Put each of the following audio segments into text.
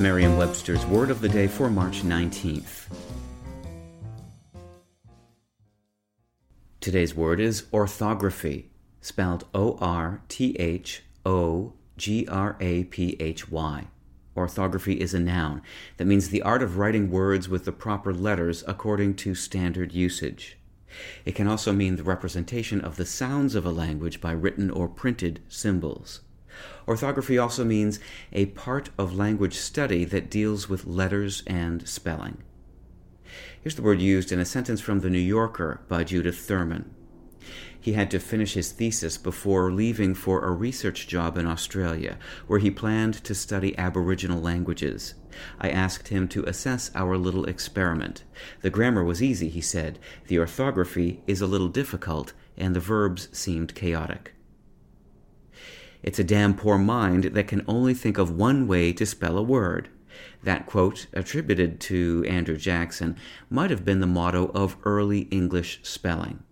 It's Merriam-Webster's Word of the Day for March 19th. Today's word is orthography, spelled O-R-T-H-O-G-R-A-P-H-Y. Orthography is a noun that means the art of writing words with the proper letters according to standard usage. It can also mean the representation of the sounds of a language by written or printed symbols. Orthography also means a part of language study that deals with letters and spelling. Here's the word used in a sentence from The New Yorker by Judith Thurman. He had to finish his thesis before leaving for a research job in Australia, where he planned to study Aboriginal languages. I asked him to assess our little experiment. The grammar was easy, he said. The orthography is a little difficult, and the verbs seemed chaotic. It's a damn poor mind that can only think of one way to spell a word. That quote, attributed to Andrew Jackson, might have been the motto of early English spelling.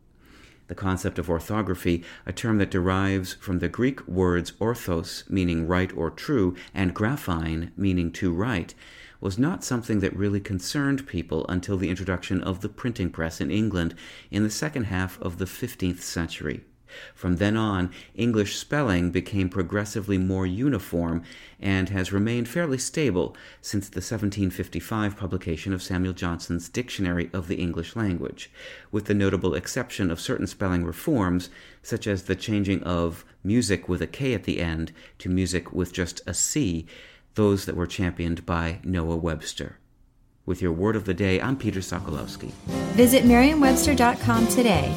The concept of orthography, a term that derives from the Greek words orthos, meaning right or true, and graphein, meaning to write, was not something that really concerned people until the introduction of the printing press in England in the second half of the 15th century. From then on, English spelling became progressively more uniform and has remained fairly stable since the 1755 publication of Samuel Johnson's Dictionary of the English Language, with the notable exception of certain spelling reforms, such as the changing of music with a K at the end to music with just a C, those that were championed by Noah Webster. With your word of the day, I'm Peter Sokolowski. Visit Merriam-Webster.com today